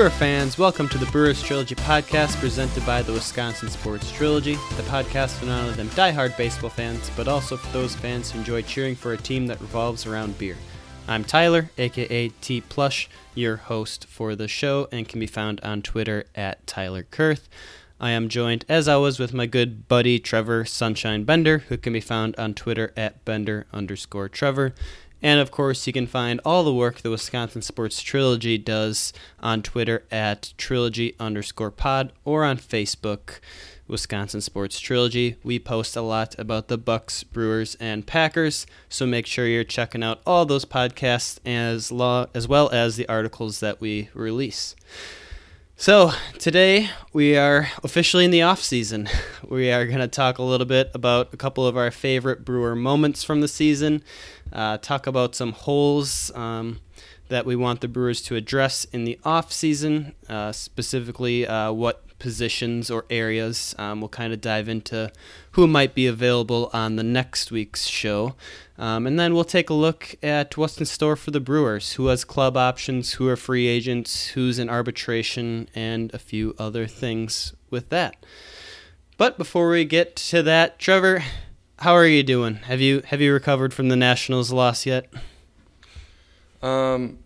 Brewer fans, welcome to the Brewers Trilogy podcast presented by the Wisconsin Sports Trilogy, the podcast for not only them diehard baseball fans, but also for those fans who enjoy cheering for a team that revolves around beer. I'm Tyler, aka T Plush, your host for the show, and can be found on Twitter at Tyler Kurth. I am joined, as always, with my good buddy Trevor Sunshine Bender, who can be found on Twitter at Bender underscore Trevor. And of course, you can find all the work the Wisconsin Sports Trilogy does on Twitter at trilogy underscore pod or on Facebook, Wisconsin Sports Trilogy. We post a lot about the Bucks, Brewers, and Packers, so make sure you're checking out all those podcasts as, lo- as well as the articles that we release. So, today we are officially in the off season. We are going to talk a little bit about a couple of our favorite Brewer moments from the season, uh, talk about some holes um, that we want the Brewers to address in the off season, uh, specifically uh, what positions or areas. Um, we'll kind of dive into who might be available on the next week's show. Um, and then we'll take a look at what's in store for the Brewers, who has club options, who are free agents, who's in arbitration, and a few other things with that. But before we get to that, Trevor, how are you doing? Have you have you recovered from the Nationals loss yet? Um,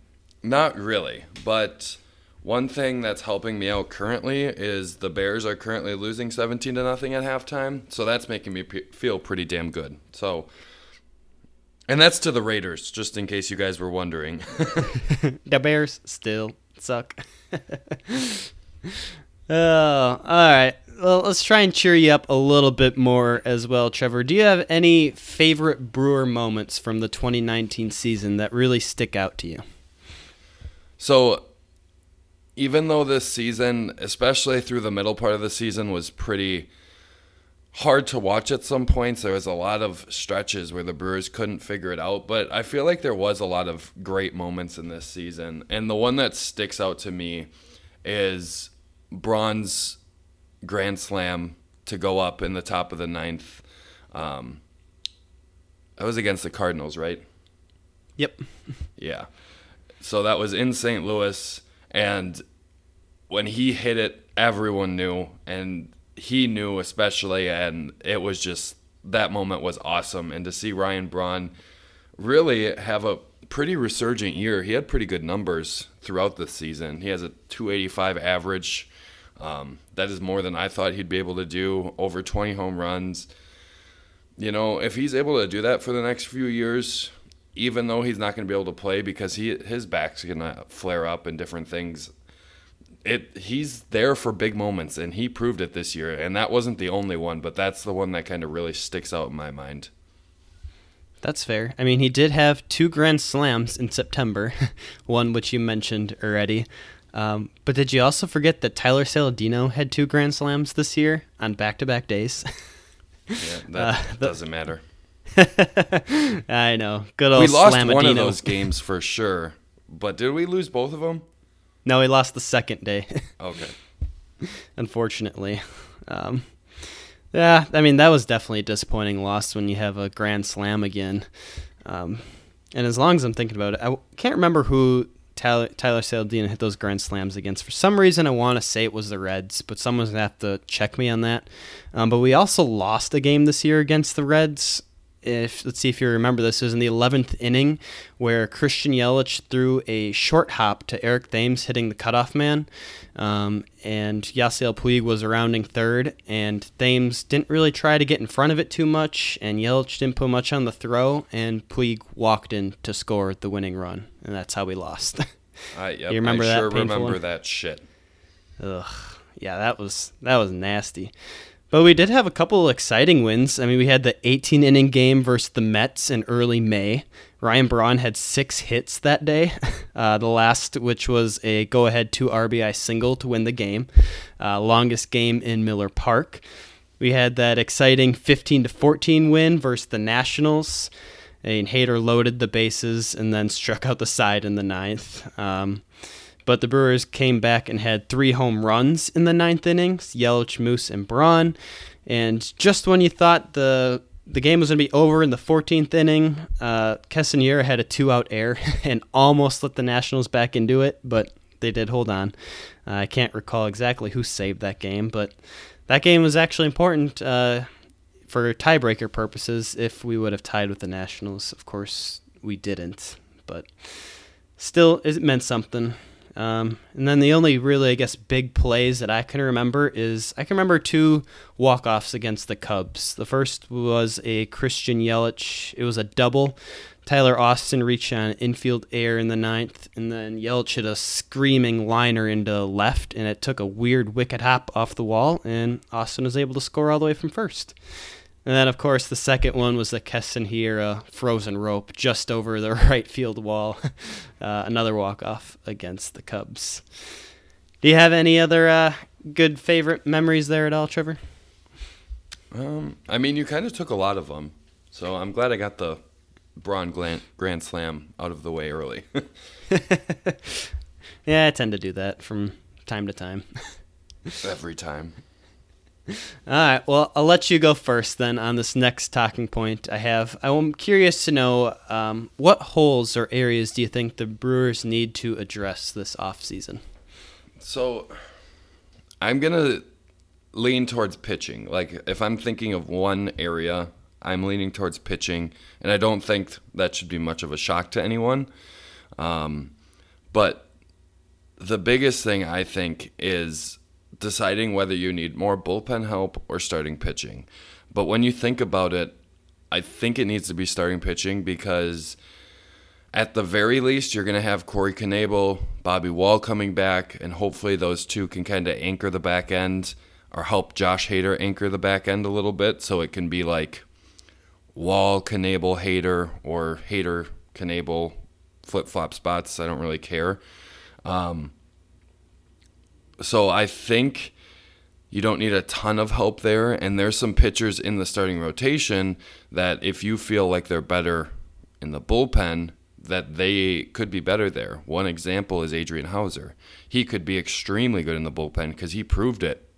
not really, but one thing that's helping me out currently is the Bears are currently losing 17 to nothing at halftime, so that's making me p- feel pretty damn good. So, and that's to the Raiders, just in case you guys were wondering. the Bears still suck. oh, all right. Well, let's try and cheer you up a little bit more as well, Trevor. Do you have any favorite Brewer moments from the 2019 season that really stick out to you? so, even though this season, especially through the middle part of the season, was pretty hard to watch at some points. There was a lot of stretches where the Brewers couldn't figure it out, but I feel like there was a lot of great moments in this season. And the one that sticks out to me is Braun's grand slam to go up in the top of the ninth. Um, that was against the Cardinals, right? Yep. Yeah. So that was in St. Louis, and when he hit it, everyone knew, and he knew especially, and it was just that moment was awesome. And to see Ryan Braun really have a pretty resurgent year, he had pretty good numbers throughout the season. He has a 285 average. Um, that is more than I thought he'd be able to do. Over 20 home runs. You know, if he's able to do that for the next few years, even though he's not going to be able to play because he his back's going to flare up and different things. It he's there for big moments and he proved it this year and that wasn't the only one but that's the one that kind of really sticks out in my mind. That's fair. I mean, he did have two grand slams in September, one which you mentioned already. Um, but did you also forget that Tyler Saladino had two grand slams this year on back-to-back days? Yeah, that Uh, the- doesn't matter. I know. Good old We lost Slamadino. one of those games for sure. But did we lose both of them? No, we lost the second day, Okay. unfortunately. Um, yeah, I mean that was definitely a disappointing loss when you have a grand slam again. Um, and as long as I'm thinking about it, I w- can't remember who Tyler, Tyler Saladino hit those grand slams against. For some reason, I want to say it was the Reds, but someone's gonna have to check me on that. Um, but we also lost a game this year against the Reds. If let's see if you remember this, it was in the 11th inning where Christian Yelich threw a short hop to Eric Thames hitting the cutoff man, um, and Yasiel Puig was rounding third, and Thames didn't really try to get in front of it too much, and Yelich didn't put much on the throw, and Puig walked in to score the winning run, and that's how we lost. I, yep, You remember I that sure remember one? that shit. Ugh. yeah, that was that was nasty. But we did have a couple exciting wins. I mean, we had the 18 inning game versus the Mets in early May. Ryan Braun had six hits that day. Uh, the last, which was a go ahead two RBI single to win the game, uh, longest game in Miller Park. We had that exciting 15 to 14 win versus the Nationals. And Hader loaded the bases and then struck out the side in the ninth. Um, but the Brewers came back and had three home runs in the ninth innings Yelich, Moose, and Braun. And just when you thought the the game was going to be over in the 14th inning, uh, had a two out error and almost let the Nationals back into it, but they did hold on. Uh, I can't recall exactly who saved that game, but that game was actually important uh, for tiebreaker purposes if we would have tied with the Nationals. Of course, we didn't, but still, it meant something. Um, and then the only really, I guess, big plays that I can remember is I can remember two walk offs against the Cubs. The first was a Christian Yelich, it was a double. Tyler Austin reached on infield air in the ninth, and then Yelich hit a screaming liner into left, and it took a weird wicket hop off the wall, and Austin was able to score all the way from first. And then, of course, the second one was the Keston frozen rope just over the right field wall. uh, another walk off against the Cubs. Do you have any other uh, good favorite memories there at all, Trevor? Um, I mean, you kind of took a lot of them, so I'm glad I got the Braun Grand, Grand Slam out of the way early. yeah, I tend to do that from time to time. Every time. All right. Well, I'll let you go first then on this next talking point I have. I'm curious to know um, what holes or areas do you think the Brewers need to address this offseason? So I'm going to lean towards pitching. Like, if I'm thinking of one area, I'm leaning towards pitching, and I don't think that should be much of a shock to anyone. Um, but the biggest thing I think is deciding whether you need more bullpen help or starting pitching. But when you think about it, I think it needs to be starting pitching because at the very least, you're going to have Corey Knebel, Bobby Wahl coming back, and hopefully those two can kind of anchor the back end or help Josh Hader anchor the back end a little bit so it can be like Wahl, Knebel, Hader, or Hader, Knebel, flip flop spots. I don't really care. Um, so I think you don't need a ton of help there. And there's some pitchers in the starting rotation that if you feel like they're better in the bullpen, that they could be better there. One example is Adrian Houser. He could be extremely good in the bullpen because he proved it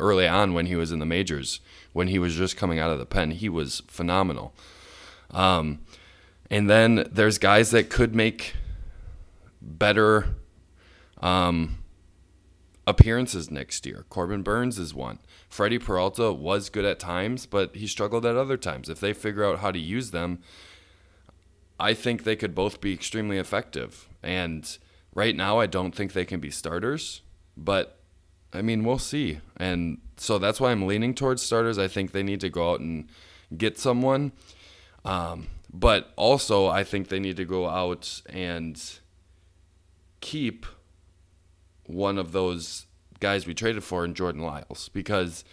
early on when he was in the majors. When he was just coming out of the pen, he was phenomenal. Um, and then there's guys that could make better um, appearances next year. Corbin Burnes is one. Freddie Peralta was good at times, but he struggled at other times. If they figure out how to use them, I think they could both be extremely effective. And right now, I don't think they can be starters, but I mean, we'll see. And so that's why I'm leaning towards starters. I think they need to go out and get someone. Um, but also, I think they need to go out and keep one of those guys we traded for in Jordan Lyles because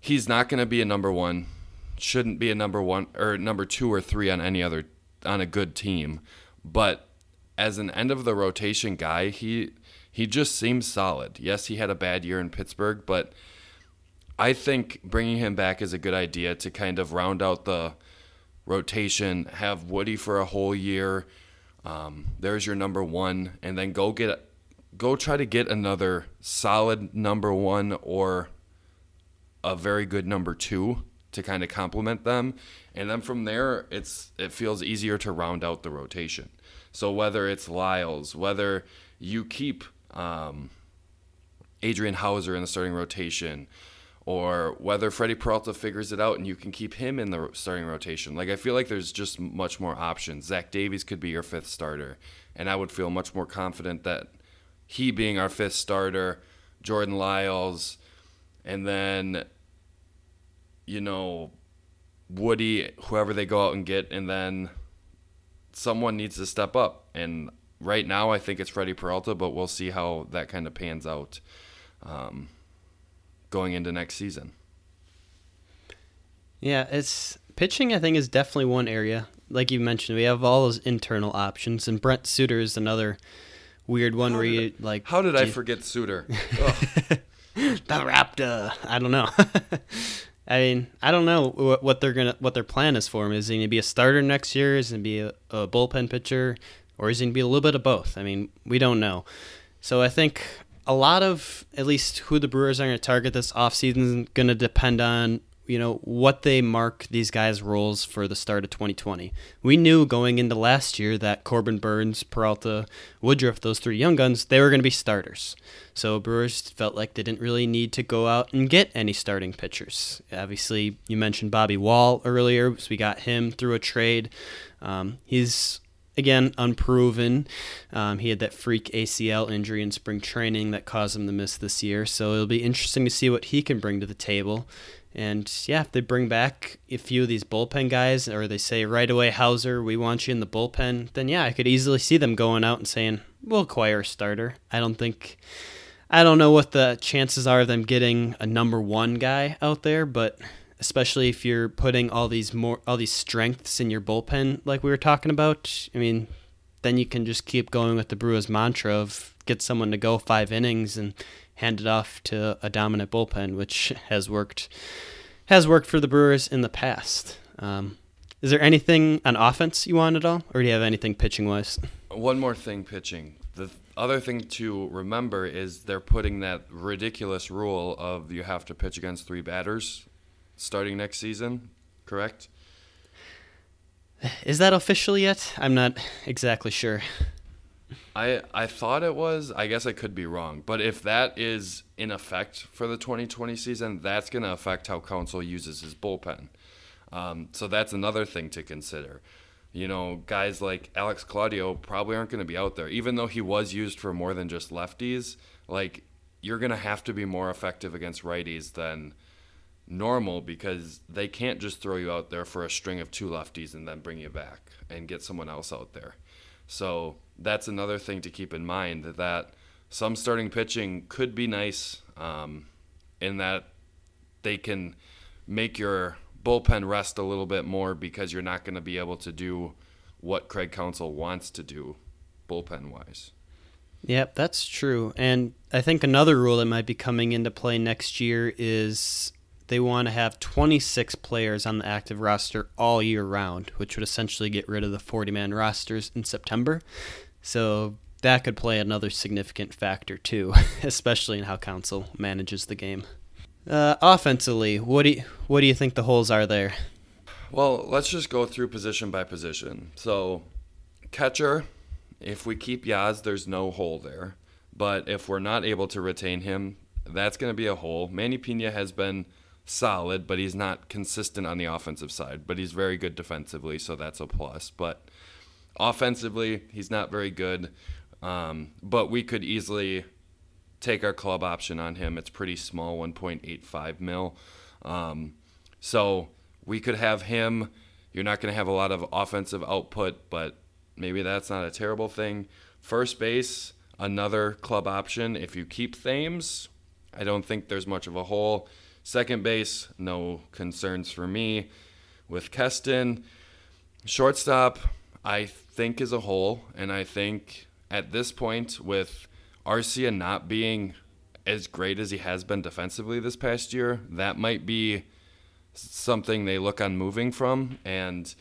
he's not going to be a number one, shouldn't be a number one or number two or three on any other on a good team, but as an end of the rotation guy, he he just seems solid. Yes, he had a bad year in Pittsburgh, but I think bringing him back is a good idea to kind of round out the rotation, have Woody for a whole year. Um, there's your number one, and then go get go try to get another solid number one or a very good number two to kind of complement them. And then from there, it's it feels easier to round out the rotation. So whether it's Lyles, whether you keep um, Adrian Houser in the starting rotation, or whether Freddie Peralta figures it out and you can keep him in the starting rotation. Like I feel like there's just much more options. Zach Davies could be your fifth starter, and I would feel much more confident that he being our fifth starter, Jordan Lyles, and then, you know, Woody, whoever they go out and get, and then someone needs to step up. And right now, I think it's Freddie Peralta, but we'll see how that kind of pans out. Um, going into next season. Yeah, it's pitching. I think is definitely one area. Like you mentioned, we have all those internal options, and Brent Suter is another weird one How where you like. How did I forget Suter? The Raptor? I don't know. I mean, I don't know what, what they're gonna what their plan is for him. Is he gonna be a starter next year? Is he gonna be a, a bullpen pitcher, or is he gonna be a little bit of both? I mean, we don't know. So I think a lot of at least who the Brewers are to target this offseason is to depend on you know what they mark these guys' roles for the start of 2020. We knew going into last year that Corbin Burnes, Peralta, Woodruff, those three young guns, they were going to be starters. So Brewers felt like they didn't really need to go out and get any starting pitchers. Obviously, you mentioned Bobby Wahl earlier, so we got him through a trade. Um, he's again unproven. Um, he had that freak ACL injury in spring training that caused him to miss this year. So it'll be interesting to see what he can bring to the table. And yeah, if they bring back a few of these bullpen guys, or they say right away, Houser, we want you in the bullpen, then yeah, I could easily see them going out and saying, we'll acquire a starter. I don't think, I don't know what the chances are of them getting a number one guy out there, but especially if you're putting all these more all these strengths in your bullpen like we were talking about i mean then you can just keep going with the brewers mantra of get someone to go five innings and hand it off to a dominant bullpen which has worked has worked for the brewers in the past um, is there anything on offense you want at all or do you have anything pitching wise One more thing pitching. The other thing to remember is they're putting that ridiculous rule of you have to pitch against three batters starting next season, correct? is that official yet i'm not exactly sure I I thought it was. I guess I could be wrong. But if that is in effect for the 2020 season, that's going to affect how Counsell uses his bullpen. Um, so that's another thing to consider. You know, guys like Alex Claudio probably aren't going to be out there, even though he was used for more than just lefties. Like you're going to have to be more effective against righties than normal because they can't just throw you out there for a string of two lefties and then bring you back and get someone else out there. So that's another thing to keep in mind that some starting pitching could be nice um, in that they can make your bullpen rest a little bit more because you're not going to be able to do what Craig Counsell wants to do bullpen wise. Yep, that's true. And I think another rule that might be coming into play next year is they want to have 26 players on the active roster all year round, which would essentially get rid of the 40 man rosters in September. So that could play another significant factor too, especially in how Counsell manages the game. Uh, offensively, what do you, what do you think the holes are there? Well, let's just go through position by position. So, catcher, if we keep Yaz, there's no hole there. But if we're not able to retain him, that's going to be a hole. Manny Pina has been solid, but he's not consistent on the offensive side. But he's very good defensively, so that's a plus. But offensively, he's not very good. Um, but we could easily take our club option on him. It's pretty small, 1.85 mil. Um, so we could have him. You're not going to have a lot of offensive output, but maybe that's not a terrible thing. First base, another club option. If you keep Thames, I don't think there's much of a hole. Second base, no concerns for me. With Keston, shortstop, I think as a whole, and I think at this point, with Arcia not being as great as he has been defensively this past year, that might be something they look on moving from, and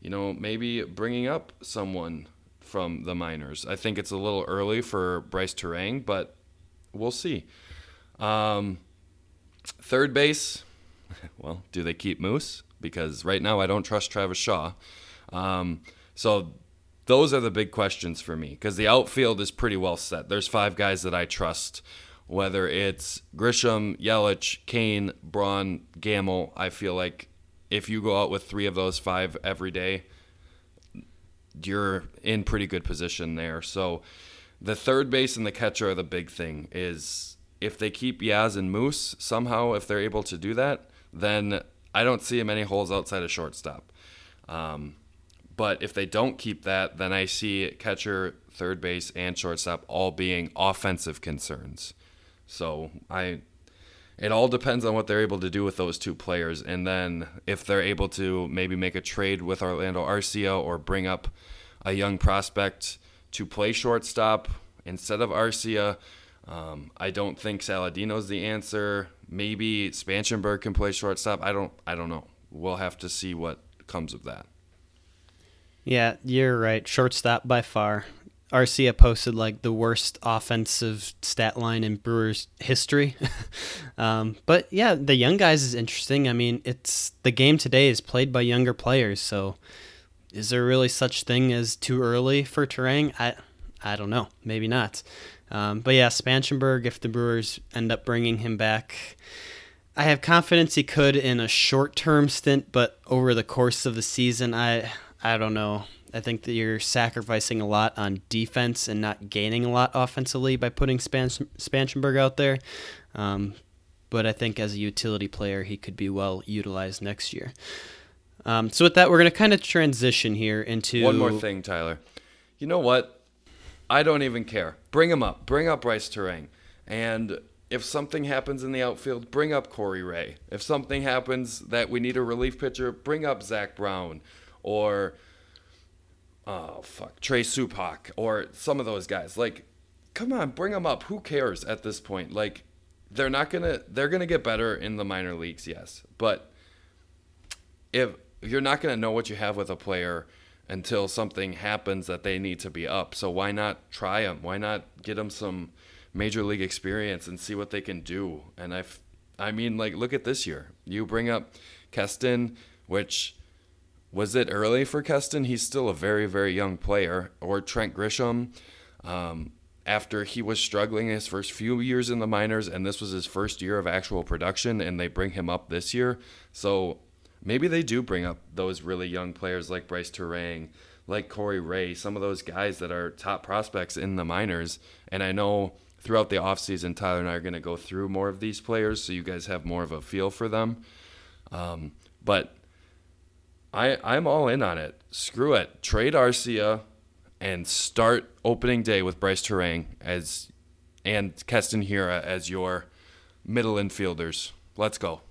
you know maybe bringing up someone from the minors. I think it's a little early for Brice Turang, but we'll see. Um, third base, well, do they keep Moose? Because right now I don't trust Travis Shaw. Um, so those are the big questions for me because the outfield is pretty well set. There's five guys that I trust, whether it's Grisham, Yelich, Cain, Braun, Gamel. I feel like if you go out with three of those five every day, you're in pretty good position there. So the third base and the catcher are the big thing. Is if they keep Yaz and Moose somehow, if they're able to do that, then I don't see many holes outside of shortstop. Um, but if they don't keep that, then I see catcher, third base, and shortstop all being offensive concerns. So I, it all depends on what they're able to do with those two players. And then if they're able to maybe make a trade with Orlando Arcia or bring up a young prospect to play shortstop instead of Arcia. Um, I don't think Saladino's the answer. Maybe Spangenberg can play shortstop. I don't. I don't know. We'll have to see what comes of that. Yeah, you're right. Shortstop by far. Arcia posted like the worst offensive stat line in Brewers history. um, but yeah, the young guys is interesting. I mean, it's the game today is played by younger players, so is there really such thing as too early for Turang? I I don't know. Maybe not. Um, but yeah, Spangenberg, if the Brewers end up bringing him back, I have confidence he could in a short term stint, but over the course of the season, I I don't know. I think that you're sacrificing a lot on defense and not gaining a lot offensively by putting Span- Spangenberg out there. Um, but I think as a utility player, he could be well utilized next year. Um, so with that, we're going to kind of transition here into one more thing, Tyler. You know what? I don't even care. Bring him up. Bring up Brice Turang. And if something happens in the outfield, bring up Corey Ray. If something happens that we need a relief pitcher, bring up Zach Brown or oh fuck Trey Supak or some of those guys. Like, come on, bring them up. Who cares at this point? Like, they're not gonna they're gonna get better in the minor leagues, yes, but if you're not gonna know what you have with a player until something happens that they need to be up. So why not try them? Why not get them some major league experience and see what they can do? And I, I mean, like look at this year. You bring up Keston, which was it early for Keston? He's still a very, very young player. Or Trent Grisham, um, after he was struggling his first few years in the minors, and this was his first year of actual production, and they bring him up this year. So maybe they do bring up those really young players like Brice Turang, like Corey Ray, some of those guys that are top prospects in the minors. And I know throughout the offseason, Tyler and I are going to go through more of these players so you guys have more of a feel for them. Um, but I I'm all in on it. Screw it. Trade Arcia and start opening day with Brice Turang as and Keston Hiura as your middle infielders. Let's go.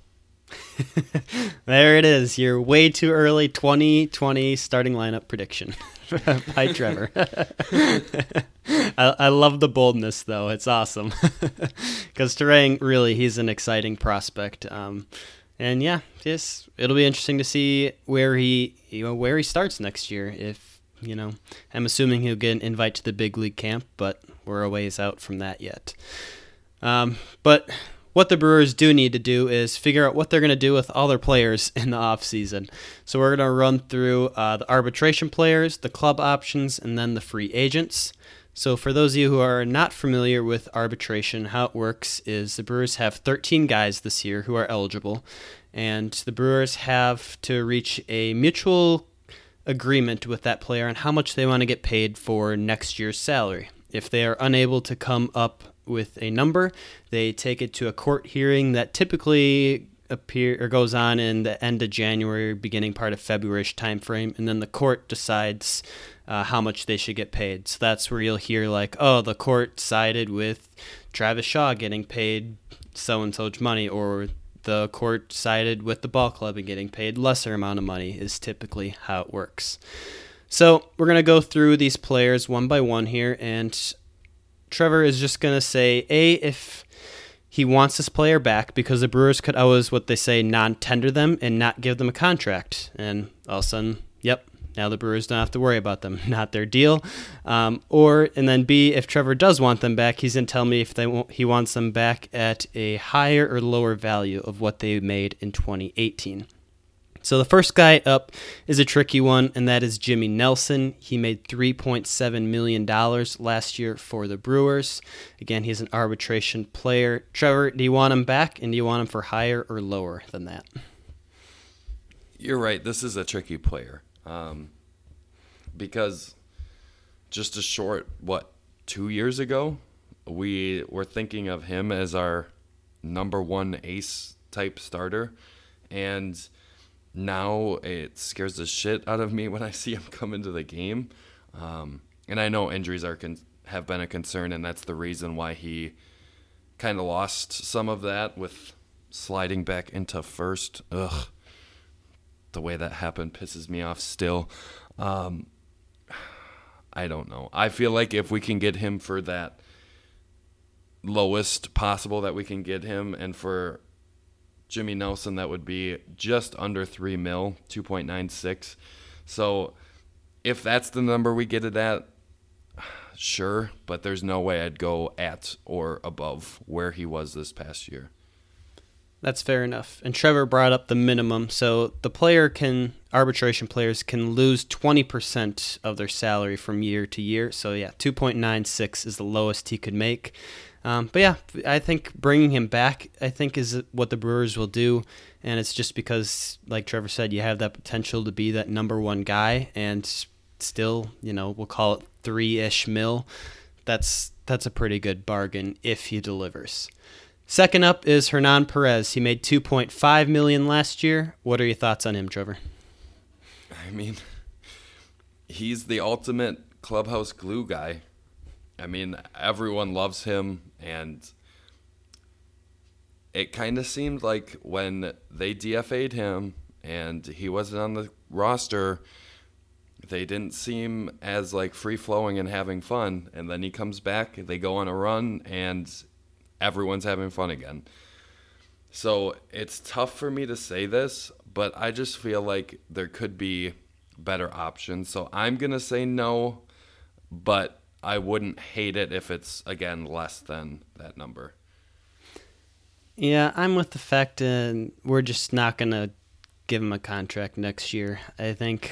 there it is. Your way too early 2020 starting lineup prediction by Trevor. I, I, love the boldness, though. It's awesome. Because Turang, really, he's an exciting prospect. Um, and yeah, just it'll be interesting to see where he you know where he starts next year. If you know, I'm assuming he'll get an invite to the big league camp, but we're a ways out from that yet. Um, but what the Brewers do need to do is figure out what they're going to do with all their players in the offseason. So we're going to run through uh, the arbitration players, the club options, and then the free agents. So, for those of you who are not familiar with arbitration, how it works is the Brewers have 13 guys this year who are eligible, and the Brewers have to reach a mutual agreement with that player on how much they want to get paid for next year's salary. If they are unable to come up with a number, they take it to a court hearing that typically appear or goes on in the end of January, beginning part of February timeframe, and then the court decides uh, how much they should get paid. So that's where you'll hear like, oh, the court sided with Travis Shaw getting paid so and such money, or the court sided with the ball club and getting paid lesser amount of money is typically how it works. So we're gonna go through these players one by one here, and Trevor is just gonna say a if he wants this player back because the Brewers could always, what they say, non tender them and not give them a contract. And all of a sudden, yep, now the Brewers don't have to worry about them, not their deal. Um, or, and then B, if Trevor does want them back, he's to tell me if they he wants them back at a higher or lower value of what they made in 2018. So the first guy up is a tricky one, and that is Jimmy Nelson. He made $3.7 million last year for the Brewers. Again, he's an arbitration player. Trevor, do you want him back, and do you want him for higher or lower than that? You're right. This is a tricky player um, because just a short, what, two years ago, we were thinking of him as our number one ace type starter. And – now it scares the shit out of me when I see him come into the game. Um, and I know injuries are con- have been a concern, and that's the reason why he kind of lost some of that with sliding back into first. Ugh. The way that happened pisses me off still. Um, I don't know. I feel like if we can get him for that lowest possible that we can get him, and for Jimmy Nelson, that would be just under 3 mil, 2.96. So if that's the number we get it at, sure, but there's no way I'd go at or above where he was this past year. That's fair enough. And Trevor brought up the minimum. So the player can, arbitration players can lose 20% of their salary from year to year. So yeah, 2.96 is the lowest he could make. Um, but yeah, I think bringing him back, I think, is what the Brewers will do. And it's just because, like Trevor said, you have that potential to be that number one guy. And still, you know, we'll call it three ish mil. That's, that's a pretty good bargain if he delivers. Second up is Hernan Perez. He made 2.5 million last year. What are your thoughts on him, Trevor? I mean, he's the ultimate clubhouse glue guy. I mean, everyone loves him and it kind of seemed like when they DFA'd him and he wasn't on the roster, they didn't seem as like free flowing and having fun. And then he comes back, they go on a run, and everyone's having fun again. So it's tough for me to say this, but I just feel like there could be better options. So I'm going to say no, but I wouldn't hate it if it's, again, less than that number. Yeah, I'm with the fact and we're just not to give him a contract next year. I think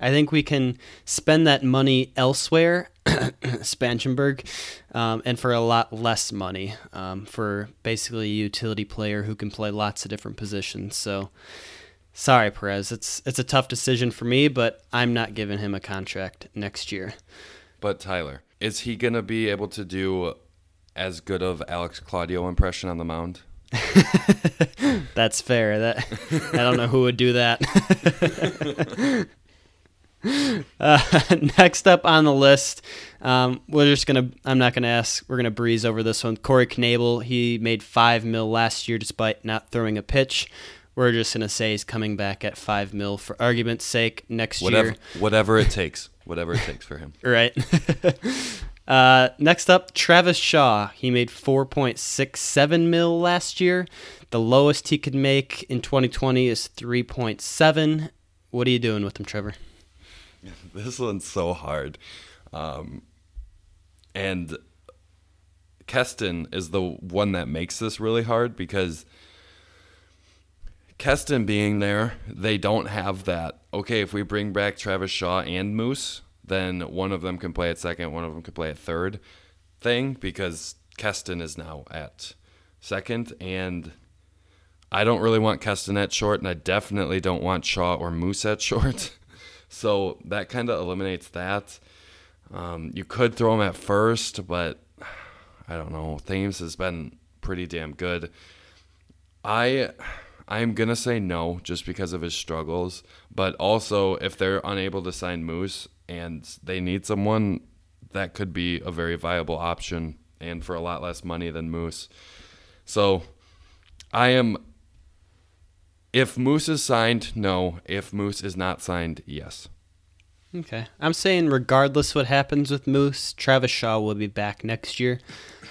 I think we can spend that money elsewhere, Spangenberg, um, and for a lot less money um, for basically a utility player who can play lots of different positions. So, sorry, Perez, it's it's a tough decision for me, but I'm not giving him a contract next year. But Tyler, is he gonna be able to do as good of Alex Claudio impression on the mound? That's fair. That I don't know who would do that. Uh, next up on the list, um, we're just gonna. I'm not gonna ask. We're gonna breeze over this one. Corey Knebel. He made five mil last year despite not throwing a pitch. We're just gonna say he's coming back at five mil for argument's sake next Whatever, year. whatever it takes. Whatever it takes for him. Right. uh, next up, Travis Shaw. He made 4.67 mil last year. The lowest he could make in 2020 is 3.7. What are you doing with him, Trevor? this one's so hard. Um, and Keston is the one that makes this really hard because Keston being there, they don't have that. Okay, if we bring back Travis Shaw and Moose, then one of them can play at second, one of them can play at third thing because Keston is now at second. And I don't really want Keston at short, and I definitely don't want Shaw or Moose at short. So that kind of eliminates that. Um, you could throw him at first, but I don't know. Thames has been pretty damn good. I I'm gonna say no just because of his struggles, but also if they're unable to sign Moose and they need someone, that could be a very viable option and for a lot less money than Moose. So I am if Moose is signed, no. If Moose is not signed, yes. Okay. I'm saying regardless what happens with Moose, Travis Shaw will be back next year.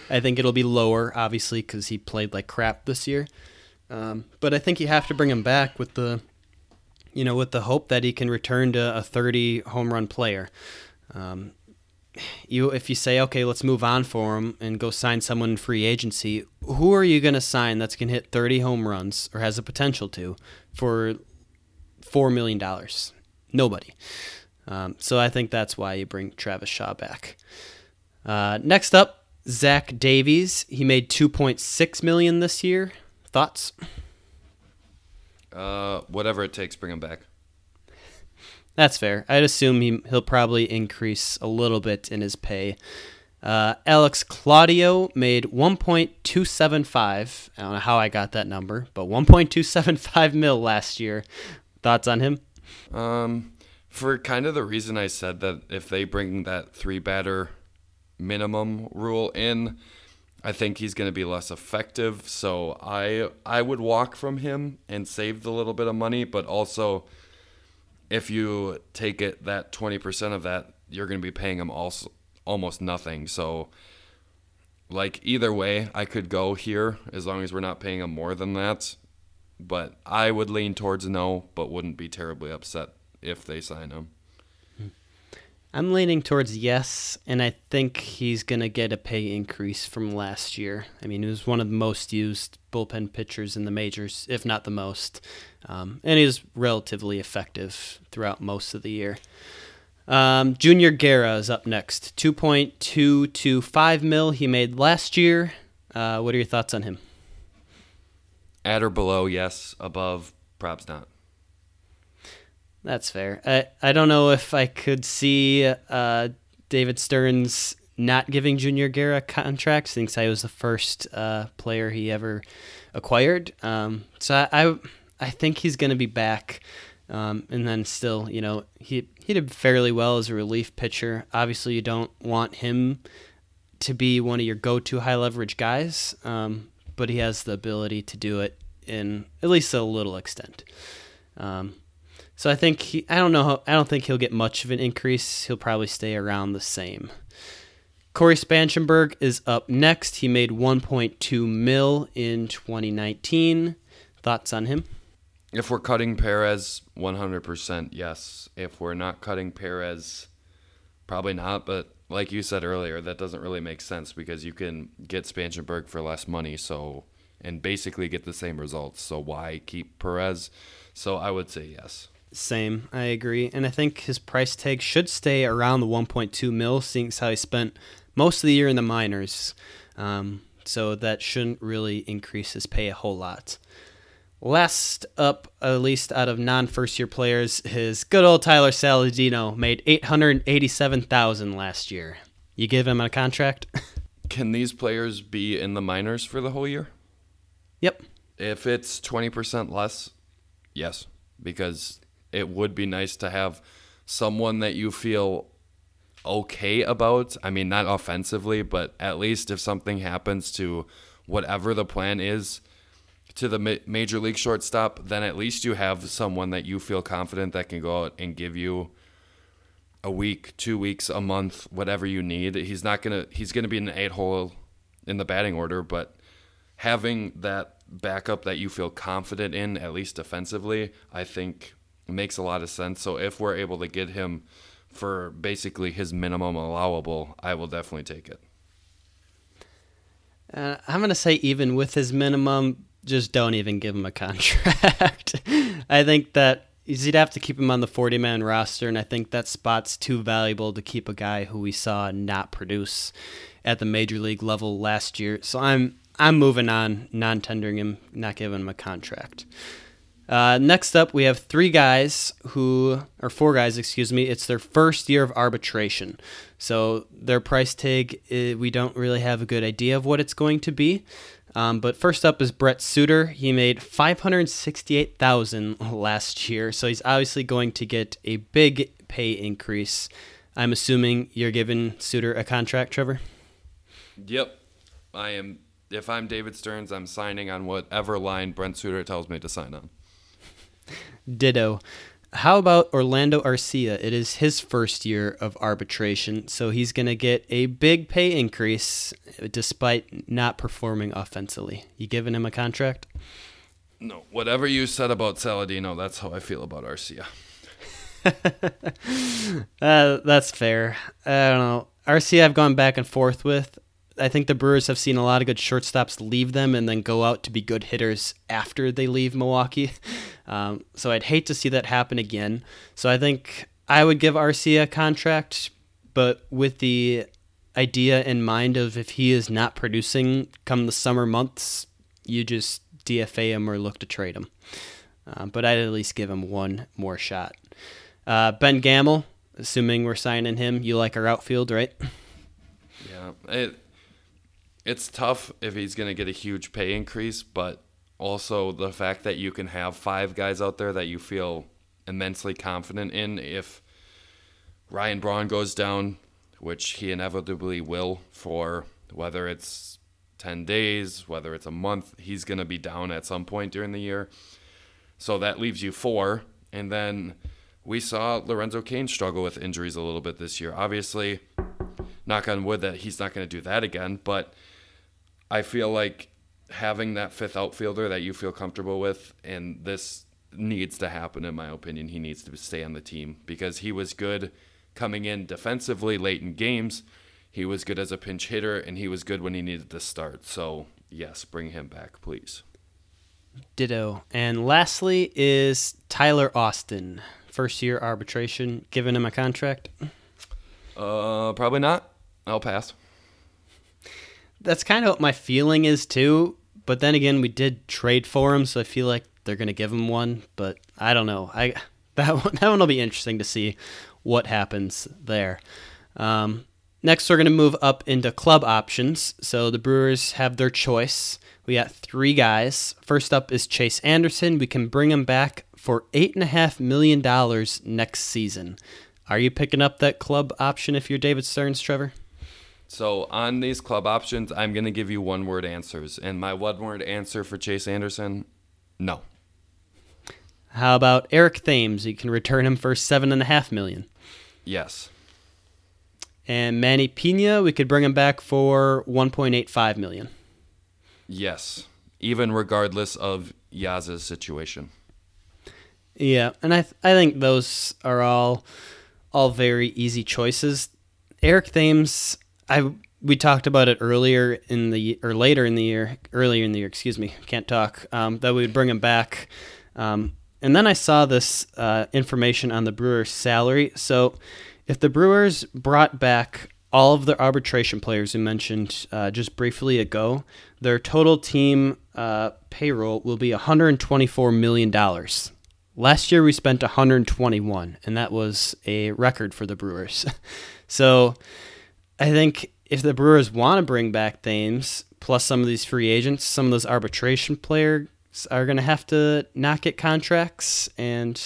I think it'll be lower, obviously, because he played like crap this year. Um, but I think you have to bring him back with the, you know, with the hope that he can return to a 30 home run player. Um, you, if you say, okay, let's move on for him and go sign someone in free agency, who are you going to sign that's going to hit 30 home runs or has the potential to for $4 million? Nobody. Um, so I think that's why you bring Travis Shaw back. Uh, next up, Zach Davies. He made 2.6 million this year. Thoughts? Uh, whatever it takes, bring him back. That's fair. I'd assume he he'll probably increase a little bit in his pay. Uh, Alex Claudio made 1.275. I don't know how I got that number, but 1.275 mil last year. Thoughts on him? Um, for kind of the reason I said that if they bring that three batter minimum rule in, I think he's going to be less effective. So I I would walk from him and save the little bit of money, but also if you take it that 20% of that, you're going to be paying him also almost nothing. So like either way, I could go here as long as we're not paying him more than that. But I would lean towards no, but wouldn't be terribly upset if they sign him. I'm leaning towards yes, and I think he's going to get a pay increase from last year. I mean, he was one of the most used bullpen pitchers in the majors, if not the most. Um, and he was relatively effective throughout most of the year. Um, Junior Guerra is up next. 2.225 mil he made last year. Uh, what are your thoughts on him? At or below, yes. Above, perhaps not. That's fair. I, I don't know if I could see uh, David Stearns not giving Junior Guerra contracts since I was the first uh, player he ever acquired. Um, so I, I, I think he's going to be back. Um, and then still, you know, he he did fairly well as a relief pitcher. Obviously, you don't want him to be one of your go-to high leverage guys, um, but he has the ability to do it in at least a little extent. Um, so I think he, I don't know. I don't think he'll get much of an increase. He'll probably stay around the same. Cory Spangenberg is up next. He made 1.2 mil in 2019. Thoughts on him? If we're cutting Perez, 100% yes. If we're not cutting Perez, probably not. But like you said earlier, that doesn't really make sense because you can get Spangenberg for less money, so and basically get the same results. So why keep Perez? So I would say yes. Same, I agree, and I think his price tag should stay around the 1.2 mil, seeing as how he spent most of the year in the minors. Um, so that shouldn't really increase his pay a whole lot. Last up, at least out of non-first year players, is good old Tyler Saladino made 887,000 last year. You give him a contract? Can these players be in the minors for the whole year? Yep. If it's 20% less, yes, because it would be nice to have someone that you feel okay about. I mean, not offensively, but at least if something happens to whatever the plan is to the major league shortstop, then at least you have someone that you feel confident that can go out and give you a week, two weeks, a month, whatever you need. He's not gonna he's gonna be an eight hole in the batting order, but having that backup that you feel confident in, at least defensively, I think makes a lot of sense. So if we're able to get him for basically his minimum allowable, I will definitely take it. Uh, I'm going to say, even with his minimum, just don't even give him a contract. I think that you'd have to keep him on the 40 man roster, and I think that spot's too valuable to keep a guy who we saw not produce at the major league level last year. So I'm I'm moving on, non tendering him, not giving him a contract. Uh, next up, we have three guys who, or four guys, excuse me. It's their first year of arbitration. So their price tag, eh, we don't really have a good idea of what it's going to be. Um, but first up is Brent Suter. He made 568000 last year. So he's obviously going to get a big pay increase. I'm assuming you're giving Suter a contract, Trevor? Yep. I am. If I'm David Stearns, I'm signing on whatever line Brent Suter tells me to sign on. Ditto. How about Orlando Arcia? It is his first year of arbitration, so he's going to get a big pay increase despite not performing offensively. You giving him a contract? No. Whatever you said about Saladino, that's how I feel about Arcia. uh, that's fair. I don't know. Arcia, I've gone back and forth with. I think the Brewers have seen a lot of good shortstops leave them and then go out to be good hitters after they leave Milwaukee. Um, so I'd hate to see that happen again. So I think I would give Arcia a contract, but with the idea in mind of if he is not producing come the summer months, you just DFA him or look to trade him. Uh, but I'd at least give him one more shot. Uh, ben Gamel, assuming we're signing him, you like our outfield, right? Yeah, it it's tough if he's going to get a huge pay increase, but also the fact that you can have five guys out there that you feel immensely confident in if Ryan Braun goes down, which he inevitably will for whether it's 10 days, whether it's a month, he's going to be down at some point during the year. So that leaves you four. And then we saw Lorenzo Cain struggle with injuries a little bit this year. Obviously, knock on wood that he's not going to do that again, but I feel like having that fifth outfielder that you feel comfortable with, and this needs to happen, in my opinion. He needs to stay on the team because he was good coming in defensively late in games. He was good as a pinch hitter, and he was good when he needed to start. So, yes, bring him back, please. Ditto. And lastly is Tyler Austin. First year arbitration, giving him a contract. Uh, probably not. I'll pass. That's kind of what my feeling is too. But then again, we did trade for him, so I feel like they're gonna give him one. But I don't know. I that one that one will be interesting to see what happens there. Um, next, we're gonna move up into club options. So the Brewers have their choice. We got three guys. First up is Chase Anderson. We can bring him back for eight and a half million dollars next season. Are you picking up that club option if you're David Stearns, Trevor? So on these club options, I'm gonna give you one word answers, and my one word answer for Chase Anderson, no. How about Eric Thames? You can return him for seven and a half million. Yes. And Manny Pena, we could bring him back for 1.85 million. Yes. Even regardless of Yaz's situation. Yeah, and I th- I think those are all all very easy choices. Eric Thames, I we talked about it earlier in the or later in the year, earlier in the year, excuse me, can't talk. Um, that we would bring him back, um, and then I saw this uh, information on the Brewers' salary. So, if the Brewers brought back all of the arbitration players we mentioned uh, just briefly ago, their total team uh, payroll will be 124 million dollars. Last year we spent 121, and that was a record for the Brewers. so I think if the Brewers want to bring back Thames, plus some of these free agents, some of those arbitration players are going to have to not get contracts. And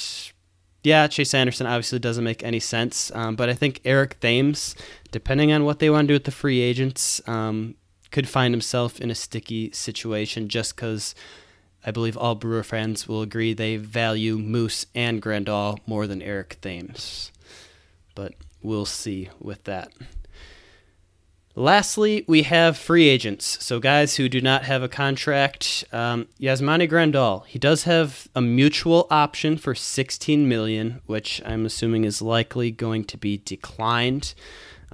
yeah, Chase Anderson obviously doesn't make any sense. Um, but I think Eric Thames, depending on what they want to do with the free agents, um, could find himself in a sticky situation just because I believe all Brewer fans will agree they value Moose and Grandal more than Eric Thames. But we'll see with that. Lastly, we have free agents. So, guys who do not have a contract. Um, Yasmani Grandal, he does have a mutual option for 16 million, which I'm assuming is likely going to be declined.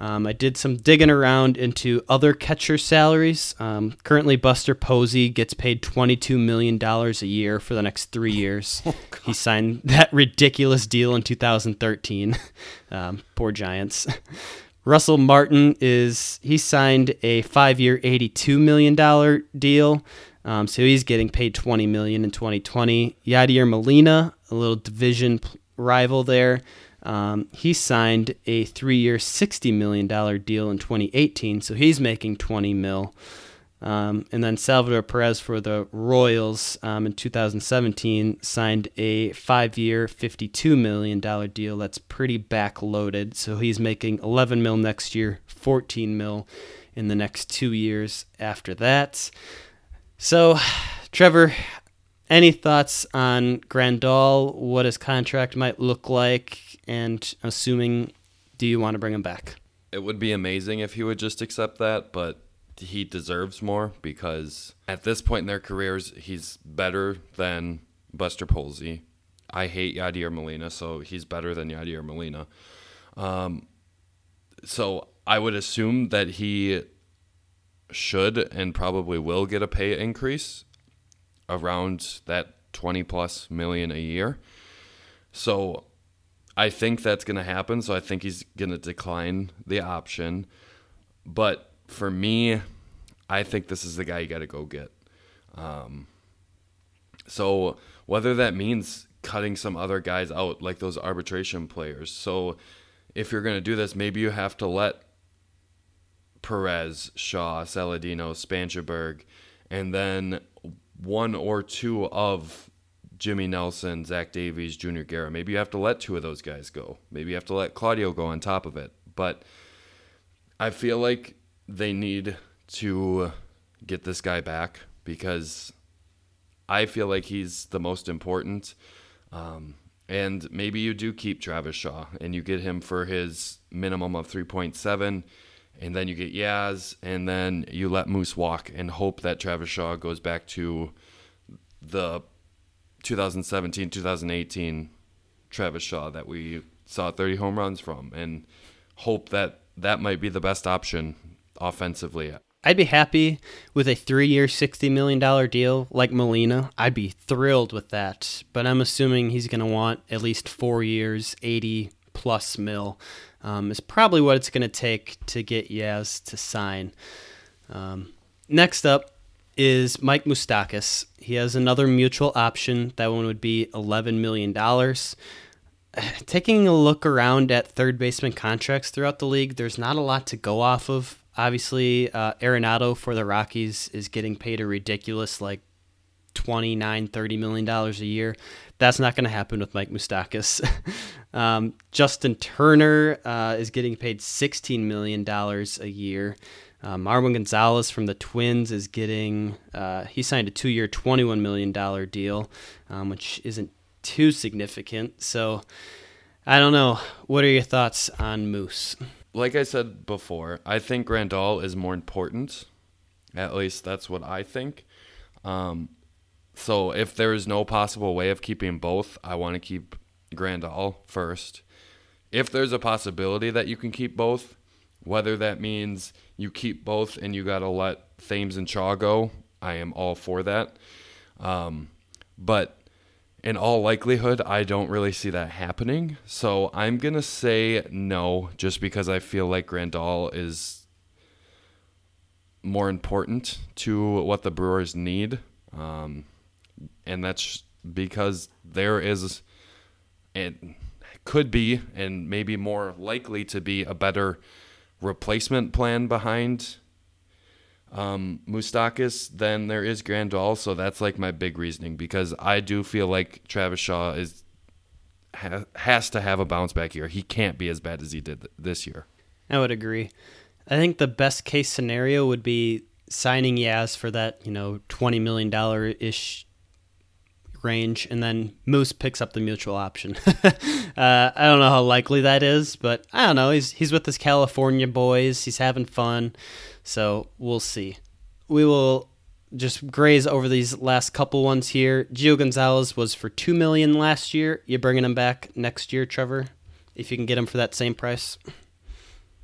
Um, I did some digging around into other catcher salaries. Um, currently, Buster Posey gets paid $22 million a year for the next three years. Oh, he signed that ridiculous deal in 2013. Um, poor Giants. Russell Martin is he signed a five-year, $82 million deal. Um, so he's getting paid 20 million in 2020. Yadier Molina, a little division rival there. Um, he signed a three-year, sixty million dollar deal in 2018, so he's making 20 mil. Um, and then Salvador Perez for the Royals um, in 2017 signed a five-year, 52 million dollar deal. That's pretty backloaded, so he's making 11 mil next year, 14 mil in the next two years after that. So, Trevor, any thoughts on Grandal? What his contract might look like? and assuming do you want to bring him back? It would be amazing if he would just accept that, but he deserves more because at this point in their careers, he's better than Buster Posey. I hate Yadier Molina, so he's better than Yadier Molina. Um, so I would assume that he should and probably will get a pay increase around that 20 plus million a year. So I think that's going to happen. So I think he's going to decline the option. But for me, I think this is the guy you got to go get. Um, so whether that means cutting some other guys out, like those arbitration players. So if you're going to do this, maybe you have to let Perez, Shaw, Saladino, Spangenberg, and then one or two of Jimmy Nelson, Zach Davies, Junior Guerra. Maybe you have to let two of those guys go. Maybe you have to let Claudio go on top of it. But I feel like they need to get this guy back because I feel like he's the most important. Um, and maybe you do keep Travis Shaw and you get him for his minimum of 3.7, and then you get Yaz, and then you let Moose walk and hope that Travis Shaw goes back to the 2017 2018 Travis Shaw that we saw 30 home runs from, and hope that that might be the best option offensively. I'd be happy with a three year, $60 million deal like Molina. I'd be thrilled with that. But I'm assuming he's going to want at least four years, 80 plus mil. Um, is probably what it's going to take to get Yaz to sign. Um, next up is Mike Moustakas. He has another mutual option. That one would be $11 million. Taking a look around at third baseman contracts throughout the league, there's not a lot to go off of Obviously, uh, Arenado for the Rockies is getting paid a ridiculous like 29 30 million dollars a year. That's not going to happen with Mike Moustakas. um, Justin Turner uh, is getting paid 16 million dollars a year. Uh, Marwin Gonzalez from the Twins is getting uh, he signed a two-year, 21 million dollar deal, um, which isn't too significant. So I don't know. What are your thoughts on Moose? Like I said before, I think Grandal is more important. At least that's what I think. Um, so if there is no possible way of keeping both, I want to keep Grandal first. If there's a possibility that you can keep both, whether that means you keep both and you got to let Thames and Shaw go, I am all for that. Um, but in all likelihood, I don't really see that happening. So I'm going to say no, just because I feel like Grandal is more important to what the Brewers need. Um, and that's because there is, and could be, and maybe more likely to be a better replacement plan behind um, Moustakas, then there is Grandal. So that's like my big reasoning because I do feel like Travis Shaw is ha, has to have a bounce back year. He can't be as bad as he did th- this year. I would agree. I think the best case scenario would be signing Yaz for that, you know, twenty million dollar ish range, and then Moose picks up the mutual option. uh, I don't know how likely that is, but I don't know. He's he's with his California boys. He's having fun. So we'll see. We will just graze over these last couple ones here. Gio Gonzalez was for two million last year. You bringing him back next year, Trevor? If you can get him for that same price.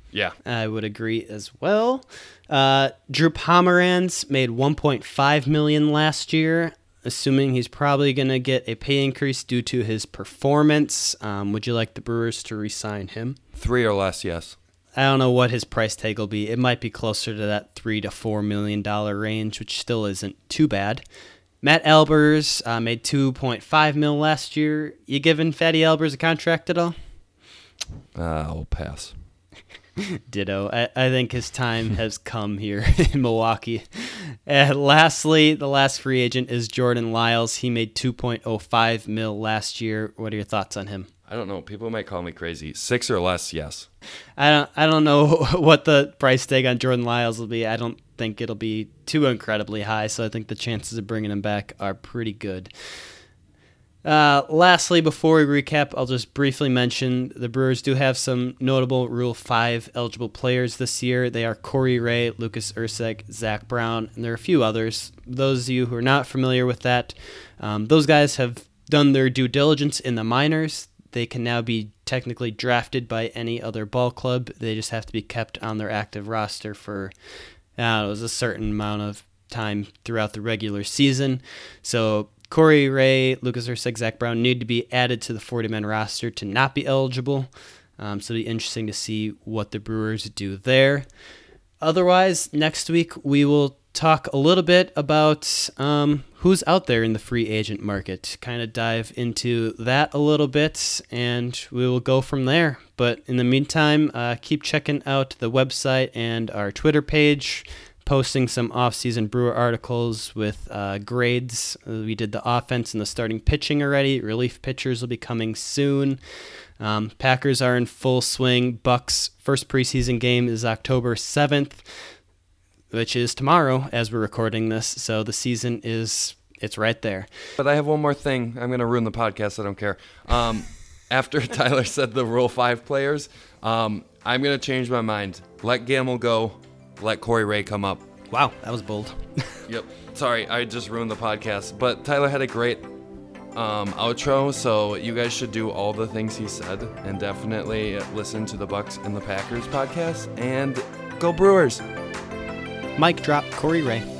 Yeah, I would agree as well. Uh, Drew Pomeranz made 1.5 million last year. Assuming he's probably going to get a pay increase due to his performance, um, would you like the Brewers to re-sign him? three or less, yes. I don't know what his price tag will be. It might be closer to that three to four million dollar range, which still isn't too bad. Matt Albers uh, made two point five mil last year. You giving Fatty Albers a contract at all? Uh, I'll pass. Ditto. I, I think his time has come here in Milwaukee. And lastly, the last free agent is Jordan Lyles. He made 2.05 mil last year. What are your thoughts on him? I don't know. People might call me crazy. Six or less, yes. I don't I don't know what the price tag on Jordan Lyles will be. I don't think it'll be too incredibly high, so I think the chances of bringing him back are pretty good. Uh, lastly, before we recap, I'll just briefly mention the Brewers do have some notable Rule 5 eligible players this year. They are Corey Ray, Lucas Erceg, Zach Brown, and there are a few others. Those of you who are not familiar with that, um, those guys have done their due diligence in the minors. They can now be technically drafted by any other ball club. They just have to be kept on their active roster for uh, it was a certain amount of time throughout the regular season. So Corey Ray, Lucas Erceg, Zach Brown need to be added to the 40 man roster to not be eligible. Um, so it'll be interesting to see what the Brewers do there. Otherwise, next week we will talk a little bit about um, who's out there in the free agent market, kind of dive into that a little bit, and we will go from there. But in the meantime, uh, keep checking out the website and our Twitter page, posting some off-season Brewer articles with uh, grades. We did the offense and the starting pitching already. Relief pitchers will be coming soon. Um, Packers are in full swing. Bucks first preseason game is October 7th which is tomorrow as we're recording this. So the season is it's right there. But I have one more thing. I'm going to ruin the podcast. I don't care. Um, after Tyler said the Rule 5 players, um, I'm going to change my mind. Let Gamel go. Let Corey Ray come up. Wow, that was bold. Yep. Sorry, I just ruined the podcast. But Tyler had a great um, outro, so you guys should do all the things he said and definitely listen to the Bucks and the Packers podcast and go Brewers. Mic drop Corey Ray.